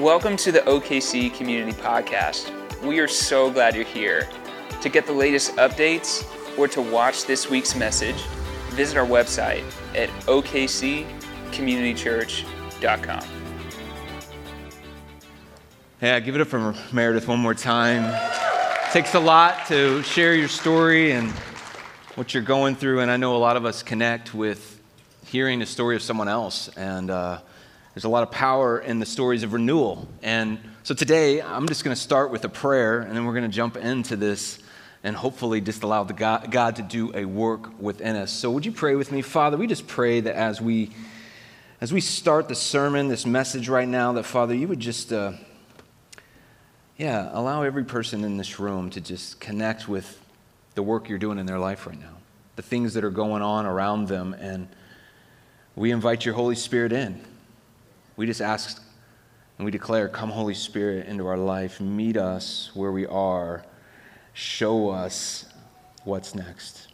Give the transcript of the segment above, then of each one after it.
Welcome to the OKC Community Podcast. We are so glad you're here. To get the latest updates or to watch this week's message, visit our website at okccommunitychurch.com. Yeah, give it up for Meredith one more time. It takes a lot to share your story and what you're going through, and I know a lot of us connect with hearing the story of someone else, and uh, there's a lot of power in the stories of renewal. And so today, I'm just going to start with a prayer, and then we're going to jump into this and hopefully just allow the God, God to do a work within us. So would you pray with me? Father, we just pray that as we as we start the sermon, this message right now, that Father, you would just uh, yeah, allow every person in this room to just connect with the work you're doing in their life right now, the things that are going on around them. And we invite your Holy Spirit in. We just ask and we declare, Come, Holy Spirit, into our life. Meet us where we are. Show us what's next.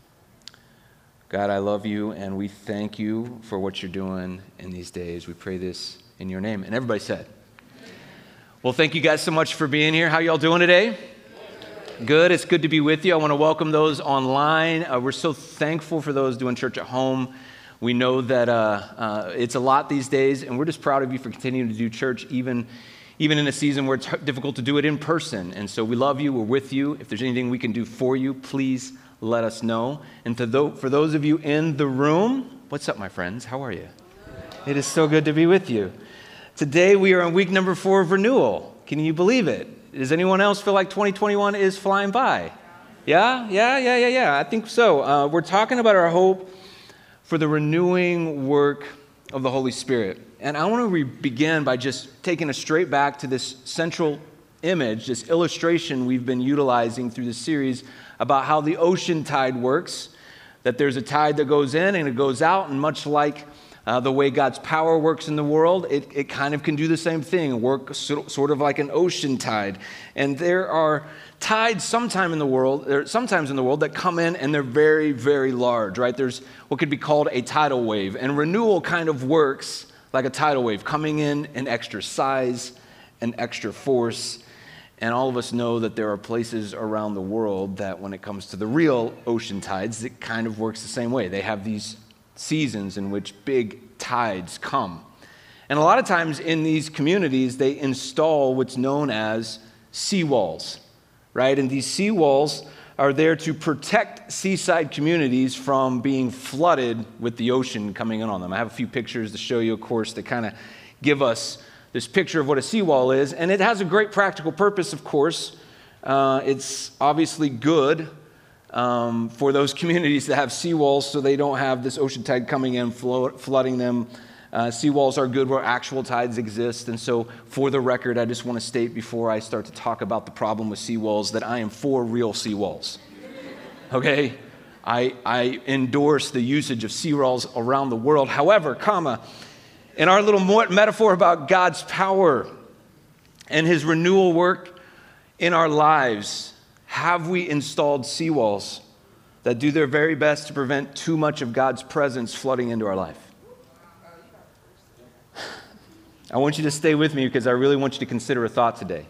God, I love you, and we thank you for what you're doing in these days. We pray this in your name. And everybody said, well, thank you guys so much for being here. How y'all doing today? Good. It's good to be with you. I want to welcome those online. Uh, we're so thankful for those doing church at home. We know that uh, uh, it's a lot these days, and we're just proud of you for continuing to do church even, even in a season where it's difficult to do it in person. And so we love you. We're with you. If there's anything we can do for you, please let us know. And to for those of you in the room, what's up, my friends? How are you? It is so good to be with you. Today we are on week number four of renewal. Can you believe it? Does anyone else feel like 2021 is flying by? Yeah, yeah, yeah, yeah, yeah. I think so. Uh, we're talking about our hope for the renewing work of the Holy Spirit. And I want to re- begin by just taking us straight back to this central image, this illustration we've been utilizing through the series about how the ocean tide works. That there's a tide that goes in and it goes out, and much like uh, the way God's power works in the world, it, it kind of can do the same thing, work so, sort of like an ocean tide. And there are tides sometime in the world, sometimes in the world that come in and they're very, very large, right? There's what could be called a tidal wave. And renewal kind of works like a tidal wave, coming in an extra size an extra force. And all of us know that there are places around the world that, when it comes to the real ocean tides, it kind of works the same way. They have these seasons in which big tides come. And a lot of times in these communities, they install what's known as seawalls, right? And these seawalls are there to protect seaside communities from being flooded with the ocean coming in on them. I have a few pictures to show you, of course, that kind of give us this picture of what a seawall is. And it has a great practical purpose, of course. Uh, it's obviously good um, for those communities that have seawalls so they don't have this ocean tide coming in, flo- flooding them. Uh, seawalls are good where actual tides exist. And so, for the record, I just want to state before I start to talk about the problem with seawalls that I am for real seawalls. Okay? I, I endorse the usage of seawalls around the world. However, comma, in our little metaphor about God's power and his renewal work in our lives, have we installed seawalls that do their very best to prevent too much of God's presence flooding into our life? I want you to stay with me because I really want you to consider a thought today.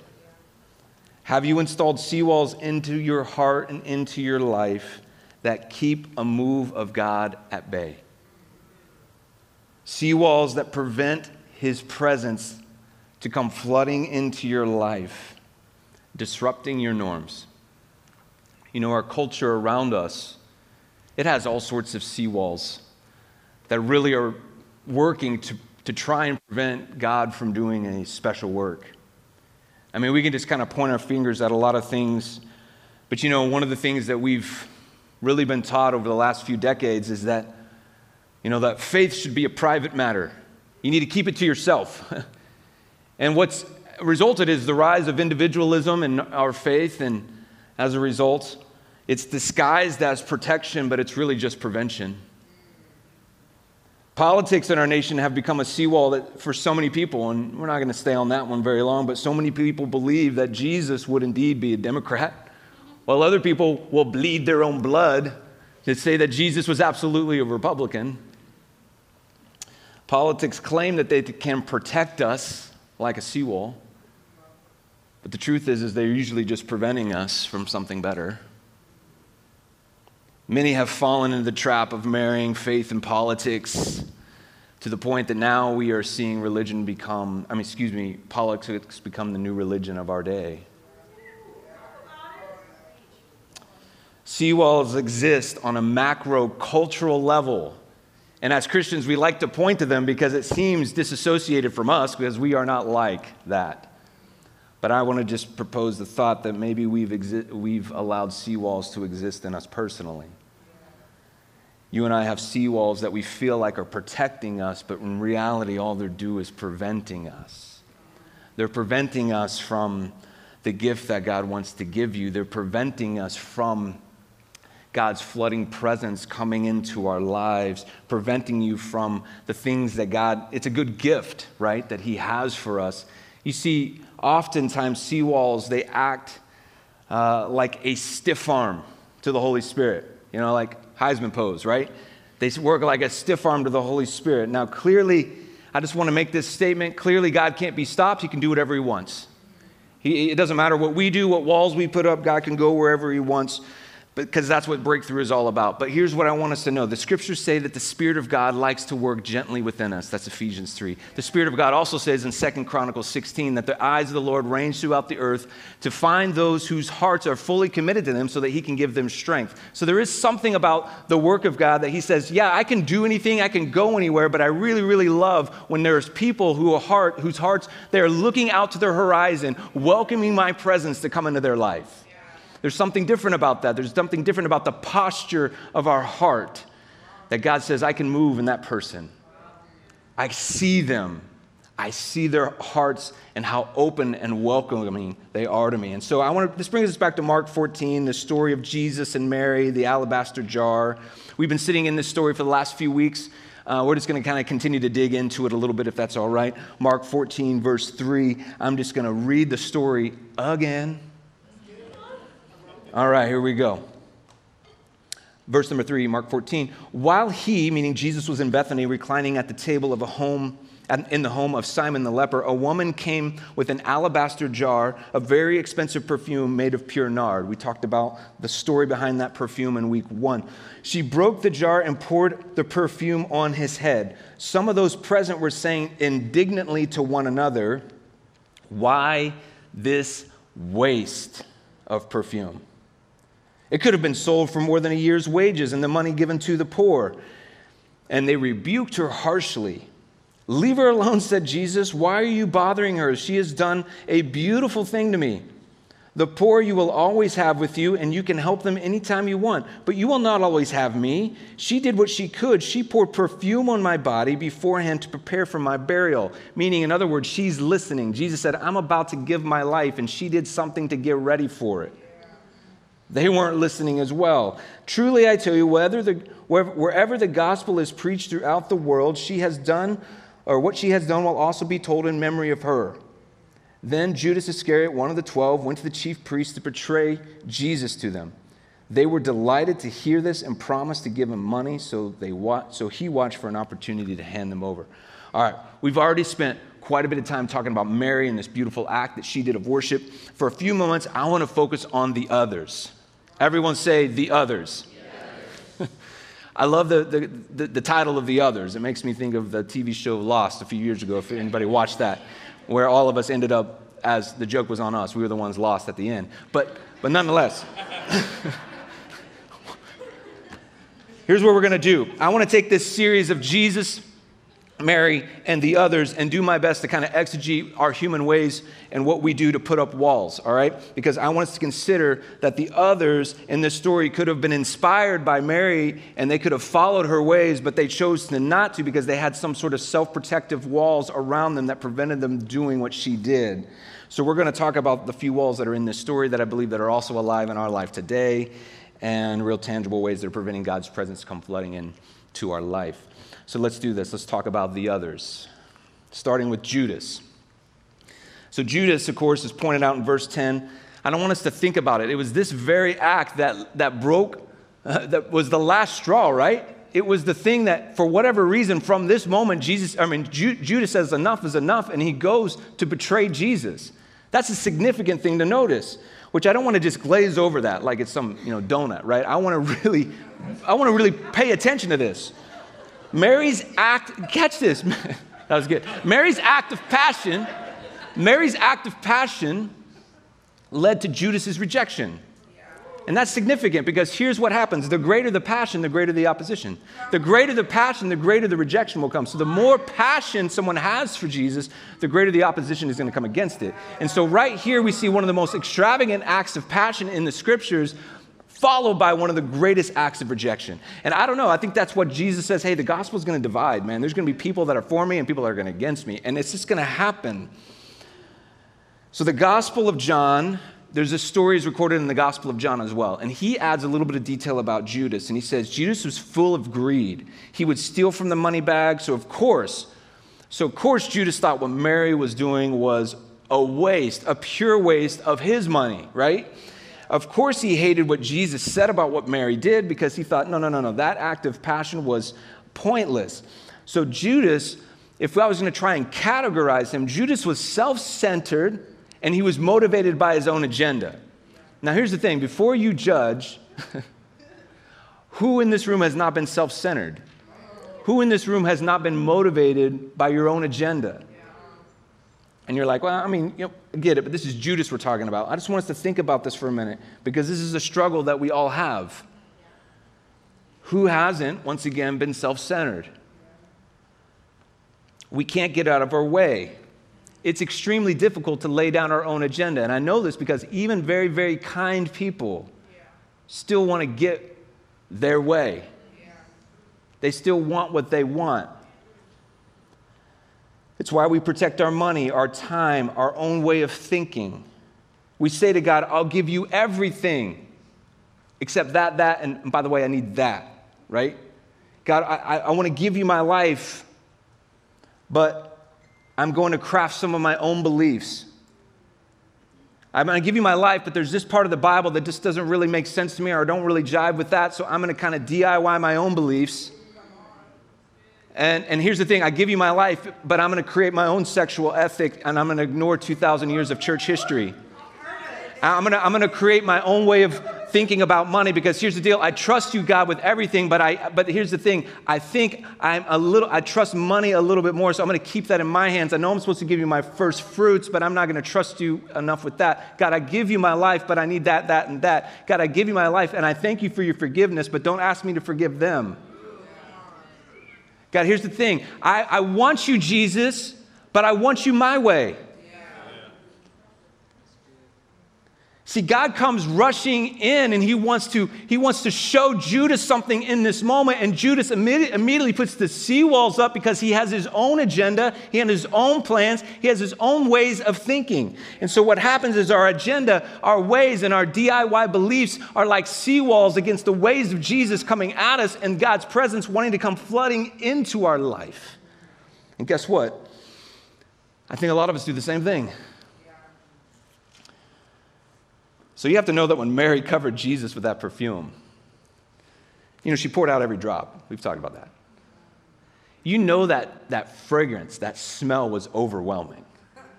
Have you installed seawalls into your heart and into your life that keep a move of God at bay? Seawalls that prevent His presence to come flooding into your life, disrupting your norms you know, our culture around us, it has all sorts of seawalls that really are working to, to try and prevent God from doing a special work. I mean, we can just kind of point our fingers at a lot of things, but you know, one of the things that we've really been taught over the last few decades is that, you know, that faith should be a private matter. You need to keep it to yourself. and what's resulted is the rise of individualism in our faith, and as a result, it's disguised as protection, but it's really just prevention. Politics in our nation have become a seawall that for so many people, and we're not going to stay on that one very long, but so many people believe that Jesus would indeed be a Democrat, while other people will bleed their own blood to say that Jesus was absolutely a Republican. Politics claim that they can protect us like a seawall, But the truth is, is they're usually just preventing us from something better. Many have fallen into the trap of marrying faith and politics to the point that now we are seeing religion become, I mean, excuse me, politics become the new religion of our day. Seawalls exist on a macro cultural level. And as Christians, we like to point to them because it seems disassociated from us because we are not like that. But I want to just propose the thought that maybe we've, exi- we've allowed seawalls to exist in us personally. You and I have seawalls that we feel like are protecting us, but in reality, all they do is preventing us. They're preventing us from the gift that God wants to give you, they're preventing us from God's flooding presence coming into our lives, preventing you from the things that God, it's a good gift, right, that He has for us. You see, oftentimes seawalls, they act uh, like a stiff arm to the Holy Spirit. You know, like Heisman pose, right? They work like a stiff arm to the Holy Spirit. Now, clearly, I just want to make this statement. Clearly, God can't be stopped. He can do whatever He wants. He, it doesn't matter what we do, what walls we put up, God can go wherever He wants because that's what breakthrough is all about. But here's what I want us to know the scriptures say that the Spirit of God likes to work gently within us. That's Ephesians 3. The Spirit of God also says in 2 Chronicles 16 that the eyes of the Lord range throughout the earth to find those whose hearts are fully committed to Him so that He can give them strength. So there is something about the work of God that He says, yeah, I can do anything, I can go anywhere, but I really, really love when there's people who are heart, whose hearts, they're looking out to their horizon, welcoming my presence to come into their life. There's something different about that. There's something different about the posture of our heart that God says, I can move in that person. I see them. I see their hearts and how open and welcoming they are to me. And so I want to, this brings us back to Mark 14, the story of Jesus and Mary, the alabaster jar. We've been sitting in this story for the last few weeks. Uh, we're just going to kind of continue to dig into it a little bit if that's all right. Mark 14, verse 3. I'm just going to read the story again all right, here we go. Verse number three, Mark 14. While he, meaning Jesus, was in Bethany, reclining at the table of a home, in the home of Simon the leper, a woman came with an alabaster jar of very expensive perfume made of pure nard. We talked about the story behind that perfume in week one. She broke the jar and poured the perfume on his head. Some of those present were saying indignantly to one another, Why this waste of perfume? It could have been sold for more than a year's wages and the money given to the poor. And they rebuked her harshly. Leave her alone, said Jesus. Why are you bothering her? She has done a beautiful thing to me. The poor you will always have with you, and you can help them anytime you want, but you will not always have me. She did what she could. She poured perfume on my body beforehand to prepare for my burial. Meaning, in other words, she's listening. Jesus said, I'm about to give my life, and she did something to get ready for it. They weren't listening as well. Truly, I tell you, whether the, wherever the gospel is preached throughout the world, she has done, or what she has done will also be told in memory of her. Then Judas Iscariot, one of the twelve, went to the chief priests to betray Jesus to them. They were delighted to hear this and promised to give him money, so, they wa- so he watched for an opportunity to hand them over. All right, we've already spent quite a bit of time talking about Mary and this beautiful act that she did of worship. For a few moments, I want to focus on the others. Everyone say the others. I love the, the, the, the, title of The Others. It makes me think of the TV show Lost a few years ago, if anybody watched that, where all of us ended up as the joke was on us. We were the ones lost at the end. But, but nonetheless, here's what we're going to do I want to take this series of Jesus Mary and the others and do my best to kind of exegete our human ways and what we do to put up walls, all right? Because I want us to consider that the others in this story could have been inspired by Mary and they could have followed her ways, but they chose to not to because they had some sort of self protective walls around them that prevented them doing what she did. So we're going to talk about the few walls that are in this story that I believe that are also alive in our life today and real tangible ways that are preventing God's presence come flooding in to our life. So let's do this. Let's talk about the others, starting with Judas. So, Judas, of course, is pointed out in verse 10. I don't want us to think about it. It was this very act that, that broke, uh, that was the last straw, right? It was the thing that, for whatever reason, from this moment, Jesus, I mean, Ju- Judas says enough is enough, and he goes to betray Jesus. That's a significant thing to notice, which I don't want to just glaze over that like it's some, you know, donut, right? I want to really I want to really pay attention to this. Mary's act, catch this. that was good. Mary's act of passion, Mary's act of passion led to Judas's rejection. And that's significant because here's what happens the greater the passion, the greater the opposition. The greater the passion, the greater the rejection will come. So, the more passion someone has for Jesus, the greater the opposition is going to come against it. And so, right here, we see one of the most extravagant acts of passion in the scriptures, followed by one of the greatest acts of rejection. And I don't know, I think that's what Jesus says hey, the gospel is going to divide, man. There's to be people that are for me and people that are to against me. And it's just to happen. So, the Gospel of John there's a story is recorded in the Gospel of John as well. And he adds a little bit of detail about Judas. And he says, Judas was full of greed. He would steal from the money bag. So, of course, so of course, Judas thought what Mary was doing was a waste, a pure waste of his money, right? Of course, he hated what Jesus said about what Mary did because he thought, no, no, no, no, that act of passion was pointless. So, Judas, if I was going to try and categorize him, Judas was self centered and he was motivated by his own agenda. Now, here's the thing before you judge, who in this room has not been self centered? Who in this room has not been motivated by your own agenda? And you're like, well, I mean, you know, I get it, but this is Judas we're talking about. I just want us to think about this for a minute because this is a struggle that we all have. Who hasn't, once again, been self centered? We can't get out of our way it's extremely difficult to lay down our own agenda. And I know this because even very, very kind people still want to get their way. They still want what they want. It's why we protect our money, our time, our own way of thinking. We say to God, I'll give you everything except that, that, and by the way, I need that, right? God, I, I, want to give you my life, but I'm going to craft some of my own beliefs. I'm going to give you my life, but there's this part of the Bible that just doesn't really make sense to me or don't really jive with that, so I'm going to kind of DIY my own beliefs. And, and here's the thing I give you my life, but I'm going to create my own sexual ethic and I'm going to ignore 2,000 years of church history. I'm going to I'm going to create my own way of thinking about money because here's the deal I trust you, God, with everything, but, I, but here's the thing I think I'm a little, I trust money a little bit more, so I'm going to keep that in my hands. I know I'm supposed to give you my first fruits, but I'm not going to trust you enough with that. God, I give you my life, but I need that, that, and that. God, I give you my life, and I thank you for your forgiveness, but don't ask me to forgive them. God, here's the thing I, I want you, Jesus, but I want you my way. See, God comes rushing in and he wants to, he wants to show Judas something in this moment. And Judas immediately, immediately puts the seawalls up because he has his own agenda, he has his own plans, he has his own ways of thinking. And so what happens is our agenda, our ways, and our DIY beliefs are like seawalls against the ways of Jesus coming at us and God's presence wanting to come flooding into our life. And guess what? I think a lot of us do the same thing. So you have to know that when Mary covered Jesus with that perfume, you know, she poured out every drop. We've talked about that. You know that that fragrance, that smell was overwhelming.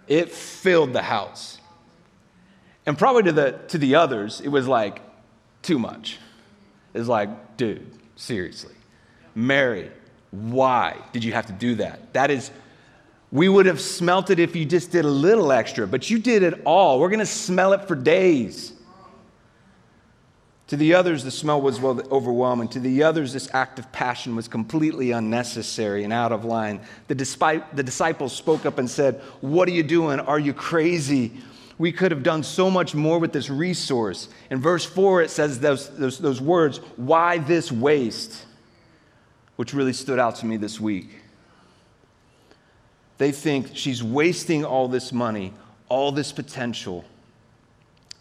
It filled the house. And probably to the, to the others, it was like too much. It's like, dude, seriously. Mary, why did you have to do that? That is, we would have smelt it if you just did a little extra, but you did it all. We're going to smell it for days. To the others, the smell was overwhelming. To the others, this act of passion was completely unnecessary and out of line. The, despite, the disciples spoke up and said, What are you doing? Are you crazy? We could have done so much more with this resource. In verse 4, it says those, those, those words, Why this waste? Which really stood out to me this week. They think she's wasting all this money, all this potential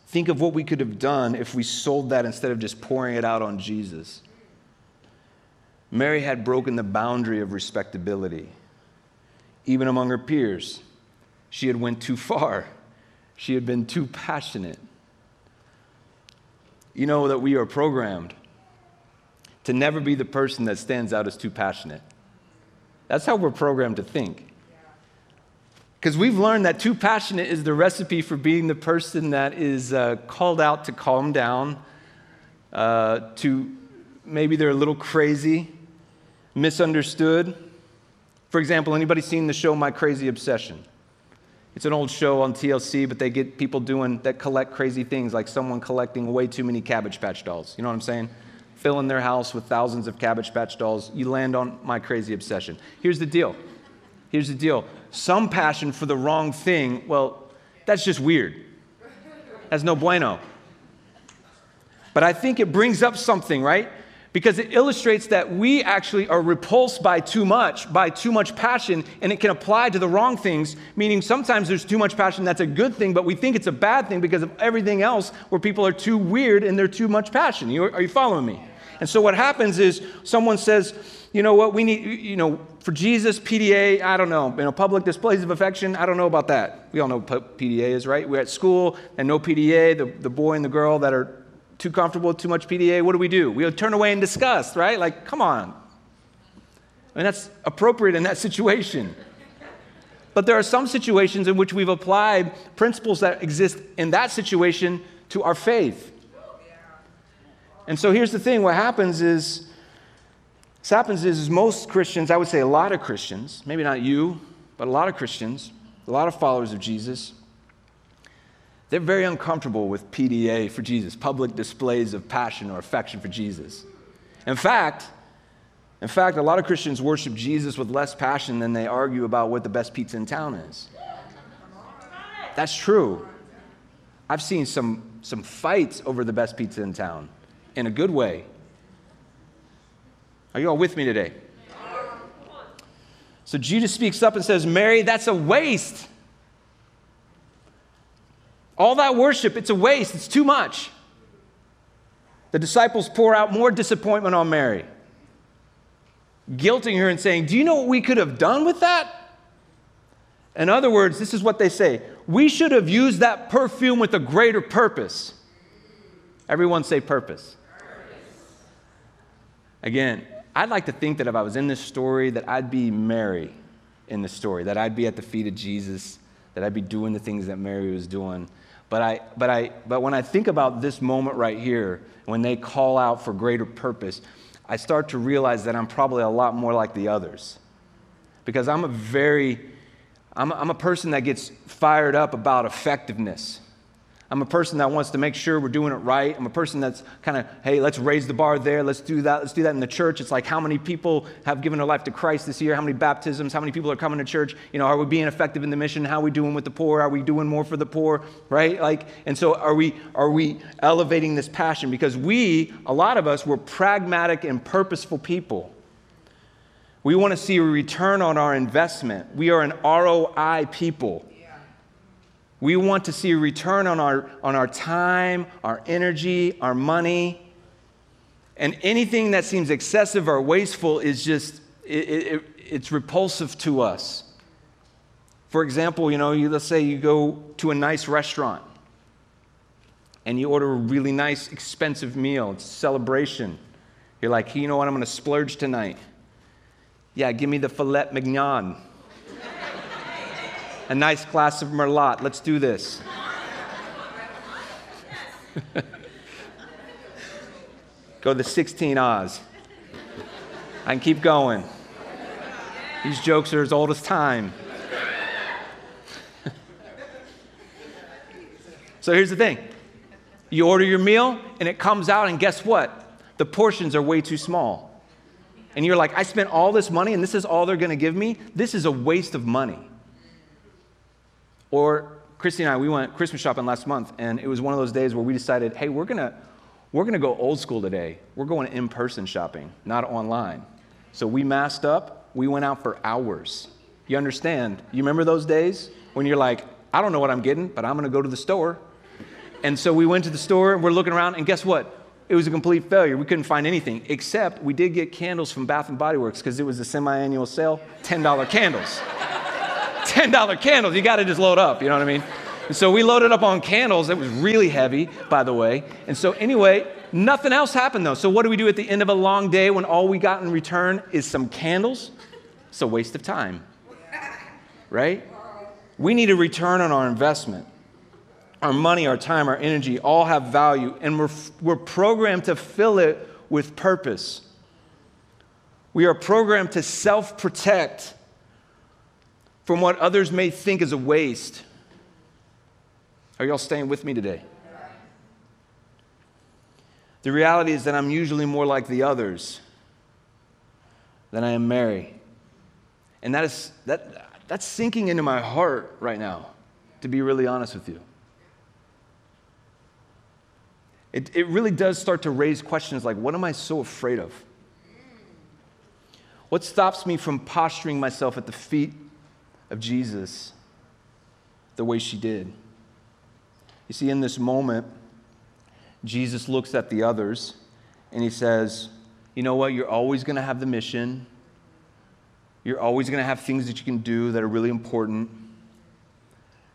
Think of what we could have done if we sold that instead of just pouring it out on Jesus. Mary had broken the boundary of respectability. Even among her peers, she had went too far. She had been too passionate. You know that we are programmed to never be the person that stands out as too passionate. That's how we're programmed to think. Because we've learned that too passionate is the recipe for being the person that is uh, called out to calm down, uh, to maybe they're a little crazy, misunderstood. For example, anybody seen the show My Crazy Obsession? It's an old show on TLC, but they get people doing that collect crazy things, like someone collecting way too many Cabbage Patch dolls. You know what I'm saying? Filling their house with thousands of Cabbage Patch dolls. You land on My Crazy Obsession. Here's the deal. Here's the deal. Some passion for the wrong thing, well, that's just weird. That's no bueno. But I think it brings up something, right? because it illustrates that we actually are repulsed by too much, by too much passion, and it can apply to the wrong things, meaning sometimes there's too much passion that's a good thing, but we think it's a bad thing because of everything else where people are too weird and they're too much passion. You, are you following me? And so what happens is someone says, you know what, we need, you know, for Jesus, PDA, I don't know, you know, public displays of affection, I don't know about that. We all know what PDA is, right? We're at school and no PDA, the, the boy and the girl that are too comfortable, too much PDA, what do we do? We turn away in disgust, right? Like, come on. I mean, that's appropriate in that situation. But there are some situations in which we've applied principles that exist in that situation to our faith. And so here's the thing what happens is, what happens is, is most Christians, I would say a lot of Christians, maybe not you, but a lot of Christians, a lot of followers of Jesus, they're very uncomfortable with PDA for Jesus, public displays of passion or affection for Jesus. In fact, in fact, a lot of Christians worship Jesus with less passion than they argue about what the best pizza in town is. That's true. I've seen some, some fights over the best pizza in town in a good way. Are you all with me today? So Jesus speaks up and says, Mary, that's a waste. All that worship, it's a waste, it's too much. The disciples pour out more disappointment on Mary, guilting her and saying, Do you know what we could have done with that? In other words, this is what they say we should have used that perfume with a greater purpose. Everyone say purpose. Again, I'd like to think that if I was in this story, that I'd be Mary in the story, that I'd be at the feet of Jesus, that I'd be doing the things that Mary was doing. But, I, but, I, but when I think about this moment right here, when they call out for greater purpose, I start to realize that I'm probably a lot more like the others. Because I'm a very, I'm, I'm a person that gets fired up about effectiveness. I'm a person that wants to make sure we're doing it right. I'm a person that's kind of, hey, let's raise the bar there. Let's do that. Let's do that in the church. It's like how many people have given their life to Christ this year? How many baptisms? How many people are coming to church? You know, are we being effective in the mission? How are we doing with the poor? Are we doing more for the poor? Right? Like, and so are we are we elevating this passion? Because we, a lot of us, we're pragmatic and purposeful people. We want to see a return on our investment. We are an ROI people. We want to see a return on our, on our time, our energy, our money. And anything that seems excessive or wasteful is just, it, it, it's repulsive to us. For example, you know, you, let's say you go to a nice restaurant and you order a really nice, expensive meal. It's a celebration. You're like, you know what? I'm going to splurge tonight. Yeah, give me the filet mignon a nice glass of Merlot. Let's do this. Go the 16 Oz. I can keep going. These jokes are as old as time. so here's the thing you order your meal, and it comes out, and guess what? The portions are way too small. And you're like, I spent all this money, and this is all they're gonna give me? This is a waste of money. Or Christy and I, we went Christmas shopping last month, and it was one of those days where we decided, hey, we're gonna we're gonna go old school today. We're going in person shopping, not online. So we masked up. We went out for hours. You understand? You remember those days when you're like, I don't know what I'm getting, but I'm gonna go to the store. And so we went to the store, and we're looking around, and guess what? It was a complete failure. We couldn't find anything, except we did get candles from Bath and Body Works because it was a semi-annual sale, $10 candles. $10 candles. You got to just load up, you know what I mean? And so we loaded up on candles. It was really heavy, by the way. And so, anyway, nothing else happened though. So, what do we do at the end of a long day when all we got in return is some candles? It's a waste of time, right? We need a return on our investment. Our money, our time, our energy all have value, and we're, we're programmed to fill it with purpose. We are programmed to self protect from what others may think is a waste. Are y'all staying with me today? The reality is that I'm usually more like the others than I am Mary. And that is, that, that's sinking into my heart right now, to be really honest with you. It, it really does start to raise questions like, what am I so afraid of? What stops me from posturing myself at the feet of Jesus the way she did? You see, in this moment, Jesus looks at the others and he says, You know what? You're always going to have the mission. You're always going to have things that you can do that are really important.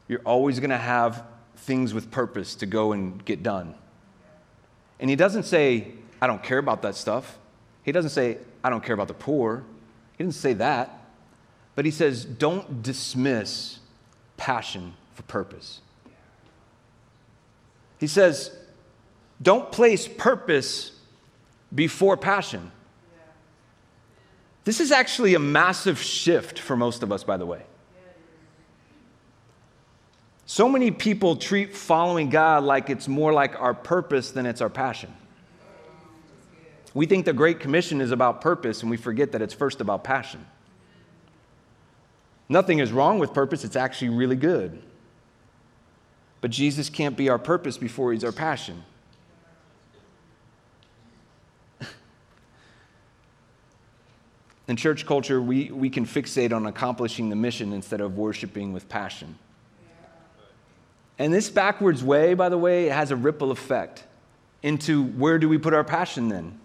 You're always going to have things with purpose to go and get done. And he doesn't say, I don't care about that stuff. He doesn't say, I don't care about the poor. He doesn't say that. But he says, don't dismiss passion for purpose. He says, don't place purpose before passion. This is actually a massive shift for most of us, by the way. So many people treat following God like it's more like our purpose than it's our passion. We think the Great Commission is about purpose, and we forget that it's first about passion. Nothing is wrong with purpose, it's actually really good. But Jesus can't be our purpose before he's our passion. In church culture, we, we can fixate on accomplishing the mission instead of worshiping with passion. And this backwards way, by the way, has a ripple effect into where do we put our passion then?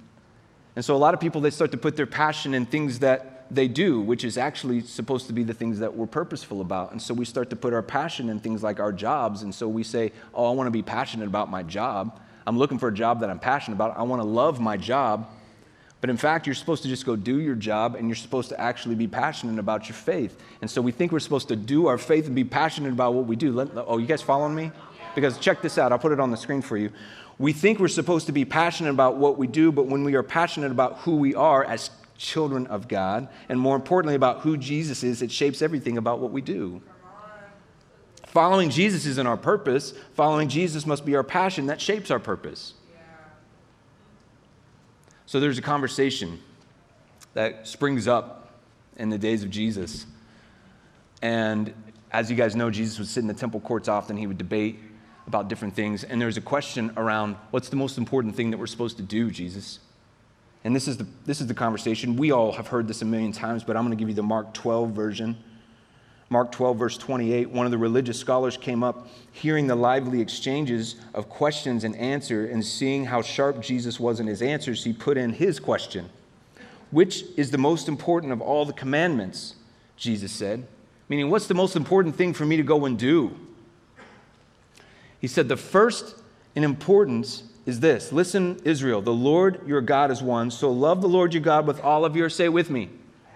And so a lot of people, they start to put their passion in things that they do, which is actually supposed to be the things that we're purposeful about. And so we start to put our passion in things like our jobs. And so we say, oh, I want to be passionate about my job. I'm looking for a job that I'm passionate about. I want to love my job. But in fact, you're supposed to just go do your job and you're supposed to actually be passionate about your faith. And so we think we're supposed to do our faith and be passionate about what we do. Let, oh, you guys following me? Because check this out, I'll put it on the screen for you. We think we're supposed to be passionate about what we do, but when we are passionate about who we are as children of God, and more importantly, about who Jesus is, it shapes everything about what we do. Following Jesus isn't our purpose. Following Jesus must be our passion that shapes our purpose. So there's a conversation that springs up in the days of Jesus. And as you guys know, Jesus would sit in the temple courts often. He would debate about different things. And there's a question around what's the most important thing that we're supposed to do, Jesus? And this is the, this is the conversation. We all have heard this a million times, but I'm going to give you the Mark 12 version. Mark 12, verse 28, one of the religious scholars came up, hearing the lively exchanges of questions and answer, and seeing how sharp Jesus was in his answers, he put in his question Which is the most important of all the commandments? Jesus said. Meaning, what's the most important thing for me to go and do? He said, The first in importance is this Listen, Israel, the Lord your God is one, so love the Lord your God with all of your, say with me,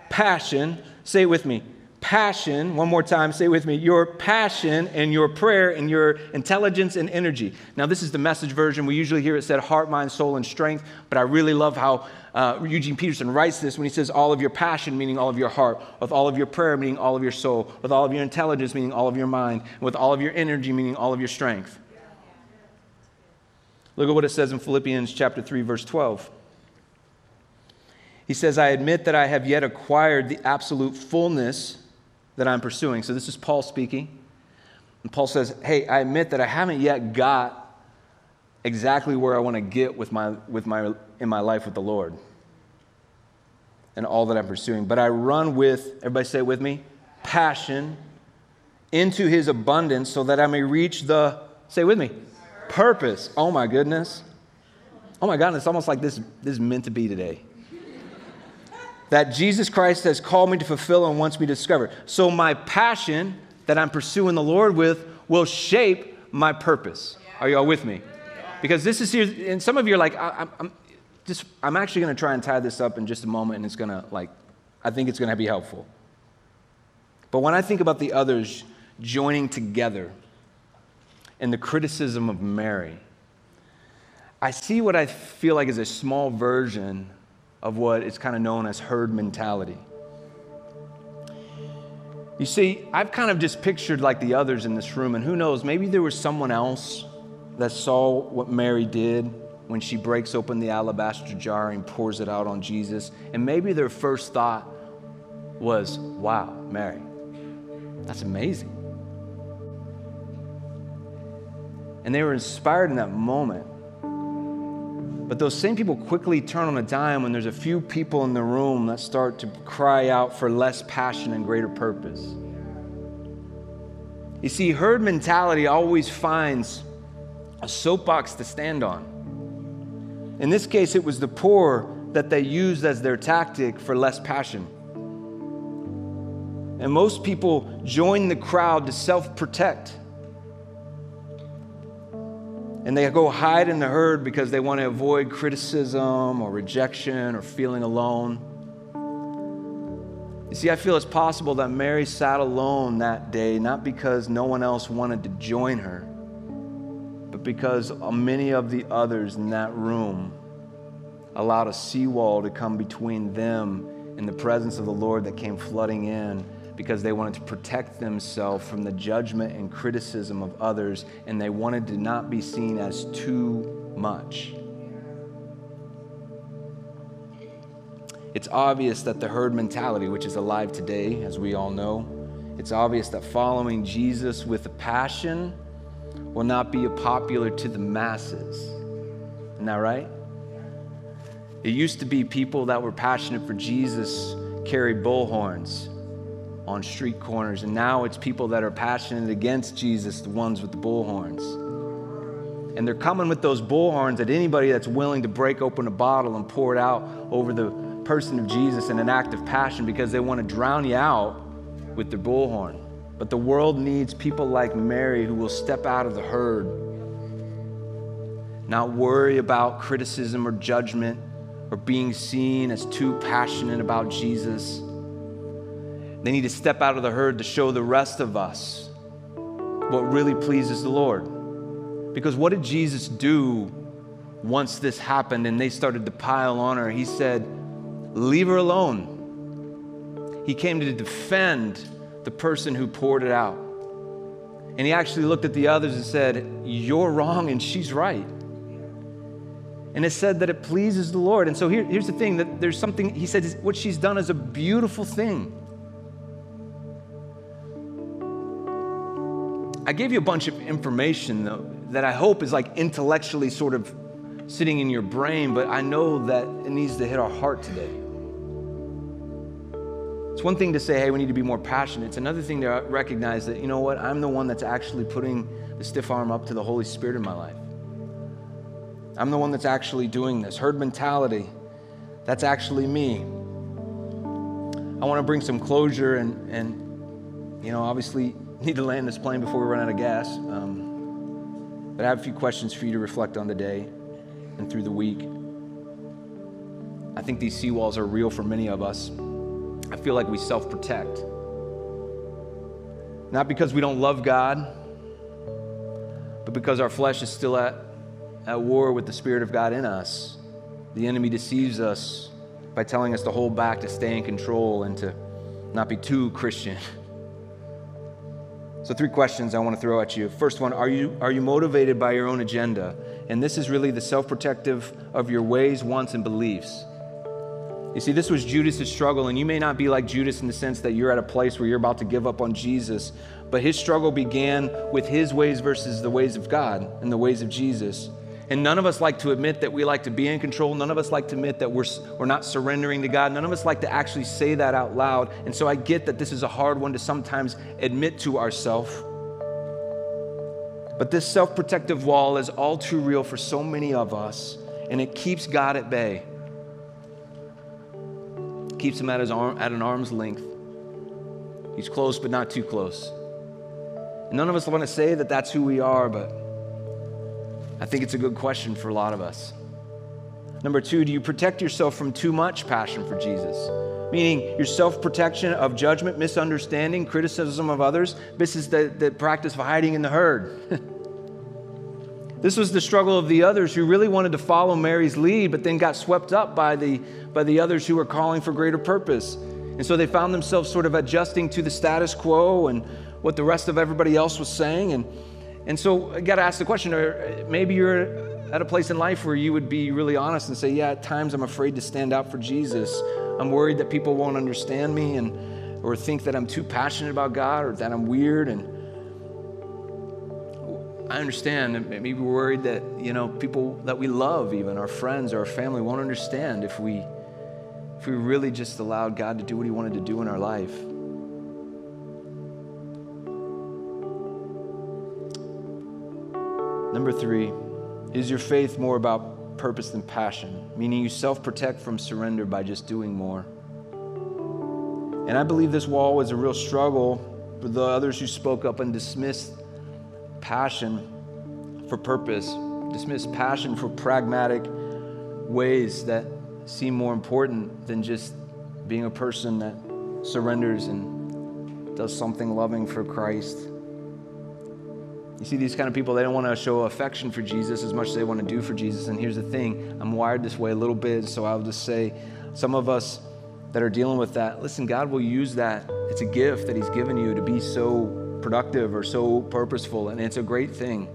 passion. Say it with me, passion, one more time, say with me, your passion and your prayer and your intelligence and energy. Now, this is the message version. We usually hear it said heart, mind, soul, and strength, but I really love how uh, Eugene Peterson writes this when he says all of your passion, meaning all of your heart, with all of your prayer, meaning all of your soul, with all of your intelligence, meaning all of your mind, with all of your energy, meaning all of your strength. Look at what it says in Philippians chapter 3, verse 12. He says, I admit that I have yet acquired the absolute fullness that I'm pursuing. So this is Paul speaking. And Paul says, Hey, I admit that I haven't yet got exactly where I want to get with my, with my, in my life with the Lord and all that I'm pursuing. But I run with, everybody say it with me, passion into his abundance so that I may reach the, say with me, purpose. Oh my goodness. Oh my God, it's almost like this, this is meant to be today that Jesus Christ has called me to fulfill and wants me to discover. So, my passion that I'm pursuing the Lord with will shape my purpose. Are you all with me? Because this is here, and some of you are like, I, am just, I'm actually going to try and tie this up in just a moment, and it's going to, like, I think it's going to be helpful. But when I think about the others, joining together in the criticism of Mary, I see what I feel like is a small version of what is kind of known as herd mentality. You see, I've kind of just pictured like the others in this room, and who knows, maybe there was someone else that saw what Mary did when she breaks open the alabaster jar and pours it out on Jesus, and maybe their first thought was, wow, Mary, that's amazing. And they were inspired in that moment but those same people quickly turn on a dime when there's a few people in the room that start to cry out for less passion and greater purpose. You see, herd mentality always finds a soapbox to stand on. In this case, it was the poor that they used as their tactic for less passion. And most people join the crowd to self protect and they go hide in the herd because they want to avoid criticism or rejection or feeling alone. You see, I feel it's possible that Mary sat alone that day not because no one else wanted to join her, but because many of the others in that room allowed a seawall to come between them and the presence of the Lord that came flooding in because they wanted to protect themselves from the judgment and criticism of others, and they wanted to not be seen as too much. It's obvious that the herd mentality, which is alive today, as we all know, it's obvious that following Jesus with a passion will not be popular to the masses. Isn't that right? It used to be people that were passionate for Jesus carried bullhorns on street corners. And now it's people that are passionate against Jesus, the ones with the bullhorns. And they're coming with those bullhorns at anybody that's willing to break open a bottle and pour it out over the person of Jesus in an act of passion because they want to drown you out with their bullhorn. But the world needs people like Mary who will step out of the herd, not worry about criticism or judgment or being seen as too passionate about Jesus they need to step out of the herd to show the rest of us what really pleases the Lord. Because what did Jesus do once this happened and they started to pile on her? He said, Leave her alone. He came to defend the person who poured it out. And he actually looked at the others and said, You're wrong and she's right. And it said that it pleases the Lord. And so here, here's the thing that there's something, he said, what she's done is a beautiful thing. I gave you a bunch of information though, that I hope is like intellectually sort of sitting in your brain, but I know that it needs to hit our heart today. It's one thing to say, hey, we need to be more passionate. It's another thing to recognize that, you know what, I'm the one that's actually putting the stiff arm up to the Holy Spirit in my life. I'm the one that's actually doing this. Herd mentality, that's actually me. I want to bring some closure and, and you know, obviously need to land this plane before we run out of gas. Um, but I have a few questions for you to reflect on today and through the week. I think these seawalls are real for many of us. I feel like we self protect. Not because we don't love God, but because our flesh is still at, at war with the Spirit of God in us. The enemy deceives us by telling us to hold back, to stay in control, and to not be too Christian. So, three questions I want to throw at you. First one Are you, are you motivated by your own agenda? And this is really the self protective of your ways, wants, and beliefs. You see, this was Judas's struggle, and you may not be like Judas in the sense that you're at a place where you're about to give up on Jesus, but his struggle began with his ways versus the ways of God and the ways of Jesus. And none of us like to admit that we like to be in control. None of us like to admit that we're, we're not surrendering to God. None of us like to actually say that out loud. And so I get that this is a hard one to sometimes admit to ourselves. But this self protective wall is all too real for so many of us, and it keeps God at bay. Keeps him at, his arm, at an arm's length. He's close, but not too close. And none of us want to say that that's who we are, but I think it's a good question for a lot of us. Number two, do you protect yourself from too much passion for Jesus? meaning your self protection of judgment, misunderstanding, criticism of others. This is the, the practice of hiding in the herd. this was the struggle of the others who really wanted to follow Mary's lead, but then got swept up by the, by the others who were calling for greater purpose. And so they found themselves sort of adjusting to the status quo and what the rest of everybody else was saying. And, and so I got to ask the question or maybe you're at a place in life where you would be really honest and say, Yeah, at times I'm afraid to stand out for Jesus. I'm worried that people won't understand me and or think that I'm too passionate about God or that I'm weird and I understand maybe we're worried that you know people that we love even our friends or our family won't understand if we if we really just allowed God to do what he wanted to do in our life. Number 3 is your faith more about purpose than passion? Meaning you self protect from surrender by just doing more. And I believe this wall was a real struggle for the others who spoke up and dismissed passion for purpose, dismissed passion for pragmatic ways that seem more important than just being a person that surrenders and does something loving for Christ. You see, these kind of people, they don't want to show affection for Jesus as much as they want to do for Jesus. And here's the thing I'm wired this way a little bit, so I'll just say, some of us that are dealing with that, listen, God will use that. It's a gift that He's given you to be so productive or so purposeful, and it's a great thing.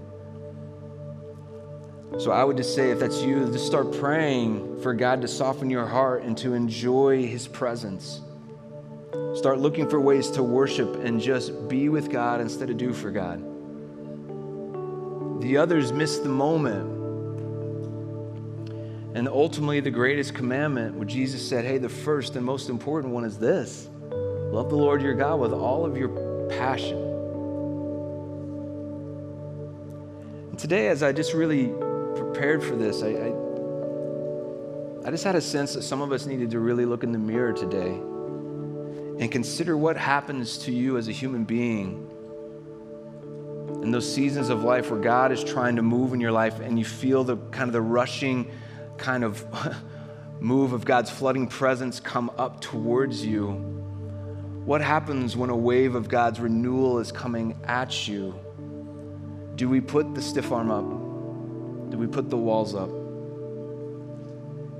So I would just say, if that's you, just start praying for God to soften your heart and to enjoy His presence. Start looking for ways to worship and just be with God instead of do for God. The others missed the moment. And ultimately, the greatest commandment, where Jesus said, Hey, the first and most important one is this love the Lord your God with all of your passion. And today, as I just really prepared for this, I, I, I just had a sense that some of us needed to really look in the mirror today and consider what happens to you as a human being in those seasons of life where God is trying to move in your life and you feel the kind of the rushing kind of move of God's flooding presence come up towards you, what happens when a wave of God's renewal is coming at you? Do we put the stiff arm up? Do we put the walls up?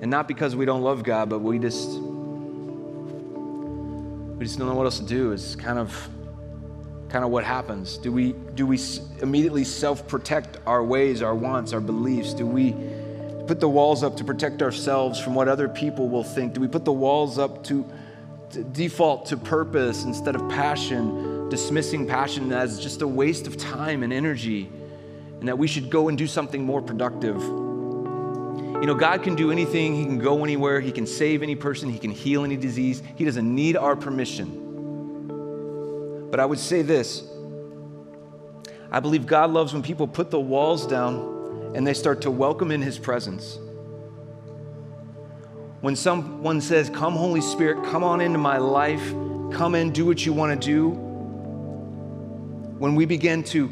And not because we don't love God, but we just we just don't know what else to do. It's kind of kind of what happens? Do we, do we immediately self protect our ways, our wants, our beliefs? Do we put the walls up to protect ourselves from what other people will think? Do we put the walls up to, to default to purpose instead of passion, dismissing passion as just a waste of time and energy, and that we should go and do something more productive? You know, God can do anything, He can go anywhere, He can save any person, He can heal any disease. He doesn't need our permission. But I would say this I believe God loves when people put the walls down and they start to welcome in His presence. When someone says, Come, Holy Spirit, come on into my life, come in, do what you want to do. When we begin to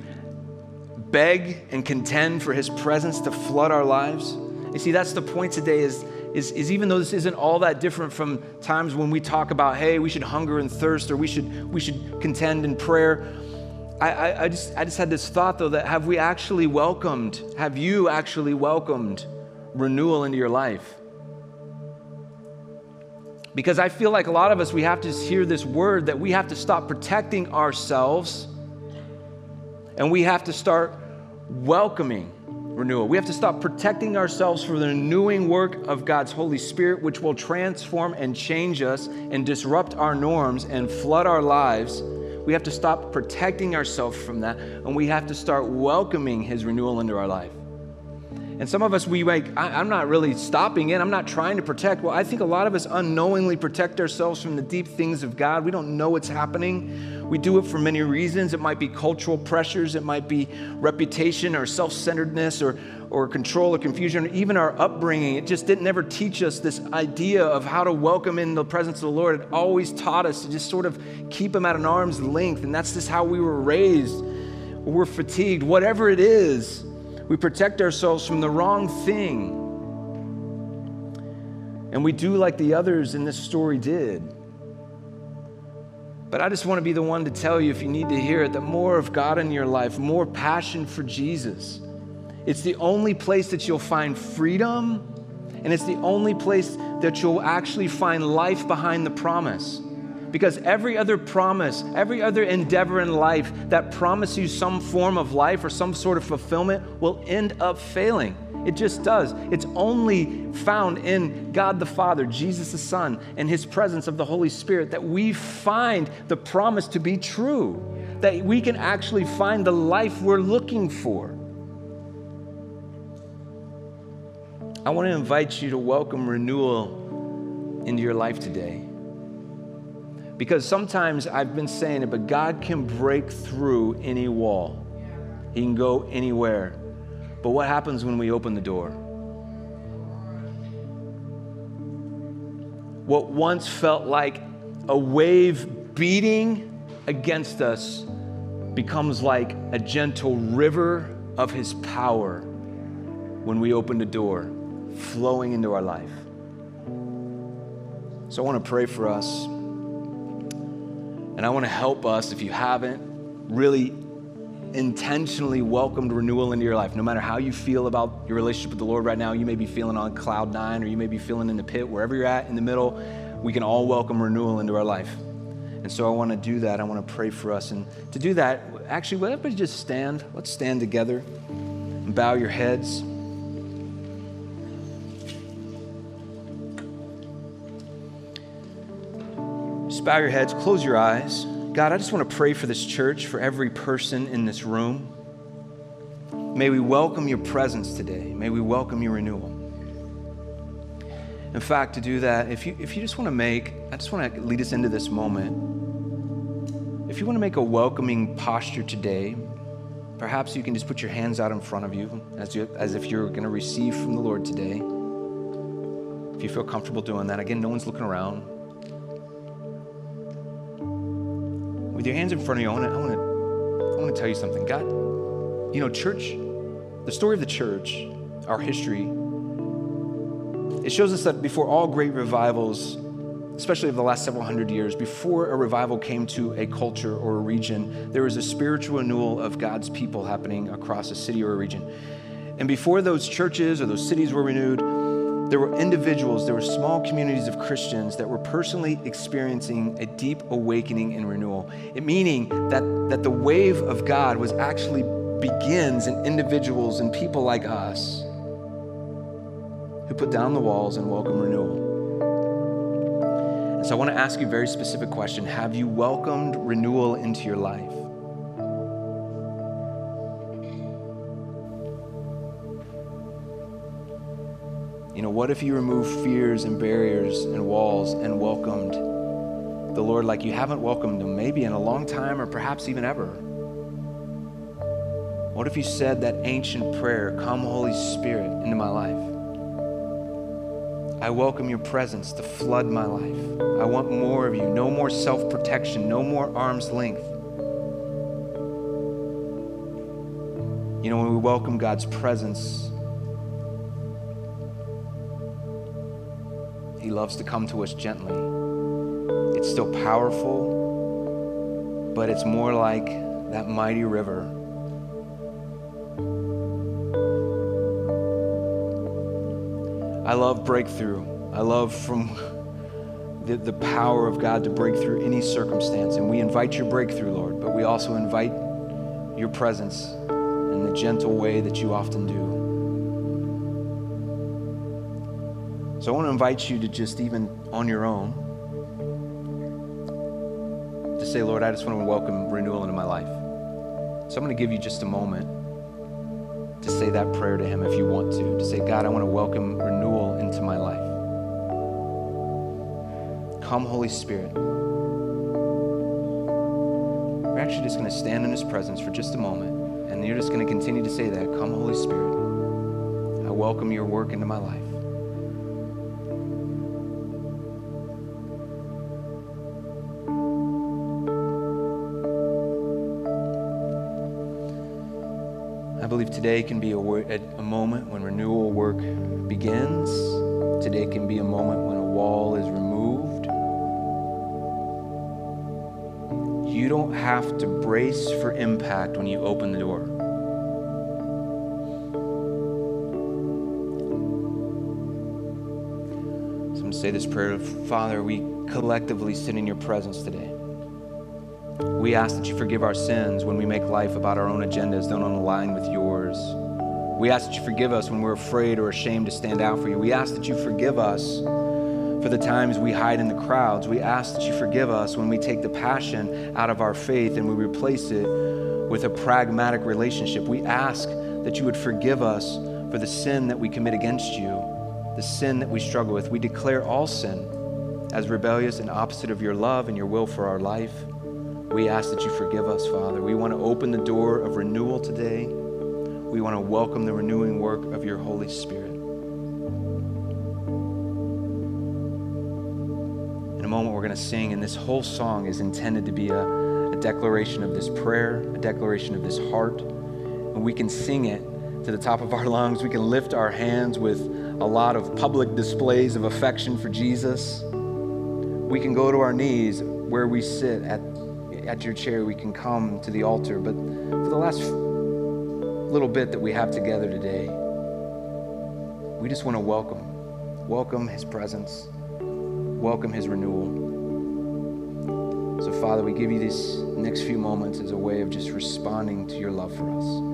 beg and contend for His presence to flood our lives, you see, that's the point today is is, is even though this isn't all that different from times when we talk about, hey, we should hunger and thirst or we should, we should contend in prayer, I, I, I, just, I just had this thought though that have we actually welcomed, have you actually welcomed renewal into your life? Because I feel like a lot of us, we have to hear this word that we have to stop protecting ourselves and we have to start welcoming renewal. We have to stop protecting ourselves from the renewing work of God's Holy Spirit, which will transform and change us and disrupt our norms and flood our lives. We have to stop protecting ourselves from that, and we have to start welcoming His renewal into our life. And some of us, we like, I, am not really stopping it. I'm not trying to protect. Well, I think a lot of us unknowingly protect ourselves from the deep things of God. We don't know what's happening. We do it for many reasons. It might be cultural pressures, it might be reputation or self centeredness or, or control or confusion, or even our upbringing. It just didn't never teach us this idea of how to welcome in the presence of the Lord. It always taught us to just sort of keep Him at an arm's length. And that's just how we were raised. We're fatigued, whatever it is we protect ourselves from the wrong thing. And we do like the others in this story did. But I just want to be the one to tell you, if you need to hear it, that more of God in your life, more passion for Jesus. It's the only place that you'll find freedom, and it's the only place that you'll actually find life behind the promise. Because every other promise, every other endeavor in life that promises you some form of life or some sort of fulfillment will end up failing. It just does. It's only found in God the Father, Jesus the Son, and His presence of the Holy Spirit that we find the promise to be true, that we can actually find the life we're looking for. I want to invite you to welcome renewal into your life today. Because sometimes I've been saying it, but God can break through any wall, He can go anywhere. But what happens when we open the door? What once felt like a wave beating against us becomes like a gentle river of His power when we open the door, flowing into our life. So I want to pray for us. And I want to help us, if you haven't, really intentionally welcomed renewal into your life. No matter how you feel about your relationship with the Lord right now, you may be feeling on cloud nine or you may be feeling in the pit, wherever you're at in the middle, we can all welcome renewal into our life. And so I want to do that. I want to pray for us. And to do that, actually, will everybody just stand? Let's stand together and bow your heads. Just bow your heads, close your eyes. God, I just want to pray for this church, for every person in this room. May we welcome your presence today. May we welcome your renewal. In fact, to do that, if you, if you just want to make, I just want to lead us into this moment. If you want to make a welcoming posture today, perhaps you can just put your hands out in front of you as, you, as if you're going to receive from the Lord today. If you feel comfortable doing that, again, no one's looking around. With your hands in front of you, I want to, I want to, I want to tell you something. God, you know, church, the story of the church, our history, it shows us that before all great revivals, especially over the last several hundred years, before a revival came to a culture or a region, there was a spiritual renewal of God's people happening across a city or a region. And before those churches or those cities were renewed, there were individuals, there were small communities of Christians that were personally experiencing a deep awakening and renewal. It meaning that, that the wave of God was actually begins in individuals and people like us who put down the walls and welcome renewal. And so I want to ask you a very specific question. Have you welcomed renewal into your life? You know, what if you remove fears and barriers and walls and welcomed the Lord like you haven't welcomed Him maybe in a long time or perhaps even ever? What if you said that ancient prayer, Come, Holy Spirit, into my life? I welcome your presence to flood my life. I want more of you. No more self protection, no more arm's length. You know, when we welcome God's presence, He loves to come to us gently. It's still powerful, but it's more like that mighty river. I love breakthrough. I love from the, the power of God to break through any circumstance. And we invite your breakthrough, Lord, but we also invite your presence in the gentle way that you often do. So I want to invite you to just even on your own to say, Lord, I just want to welcome renewal into my life. So I'm going to give you just a moment to say that prayer to Him if you want to. To say, God, I want to welcome renewal into my life. Come, Holy Spirit. We're actually just going to stand in His presence for just a moment, and you're just going to continue to say that. Come, Holy Spirit. I welcome your work into my life. Believe today can be a, a, moment when renewal work begins Today can be a moment when a wall is removed. You don't have to brace for impact when you open the door. So I'm going to say this prayer Father, we collectively sit in your presence today. We ask that you forgive our sins when we make life about our own agendas that don't align with yours. We ask that you forgive us when we're afraid or ashamed to stand out for you. We ask that you forgive us for the times we hide in the crowds. We ask that you forgive us when we take the passion out of our faith and we replace it with a pragmatic relationship. We ask that you would forgive us for the sin that we commit against you, the sin that we struggle with. We declare all sin as rebellious and opposite of your love and your will for our life. We ask that you forgive us, Father. We want to open the door of renewal today. We want to welcome the renewing work of your Holy Spirit. In a moment, we're going to sing, and this whole song is intended to be a, a declaration of this prayer, a declaration of this heart. And we can sing it to the top of our lungs. We can lift our hands with a lot of public displays of affection for Jesus. We can go to our knees where we sit at, at your chair. We can come to the altar. But for the last little bit that we have together today, we just want to welcome, welcome His presence, welcome His renewal. So, Father, we give you these next few moments as a way of just responding to your love for us.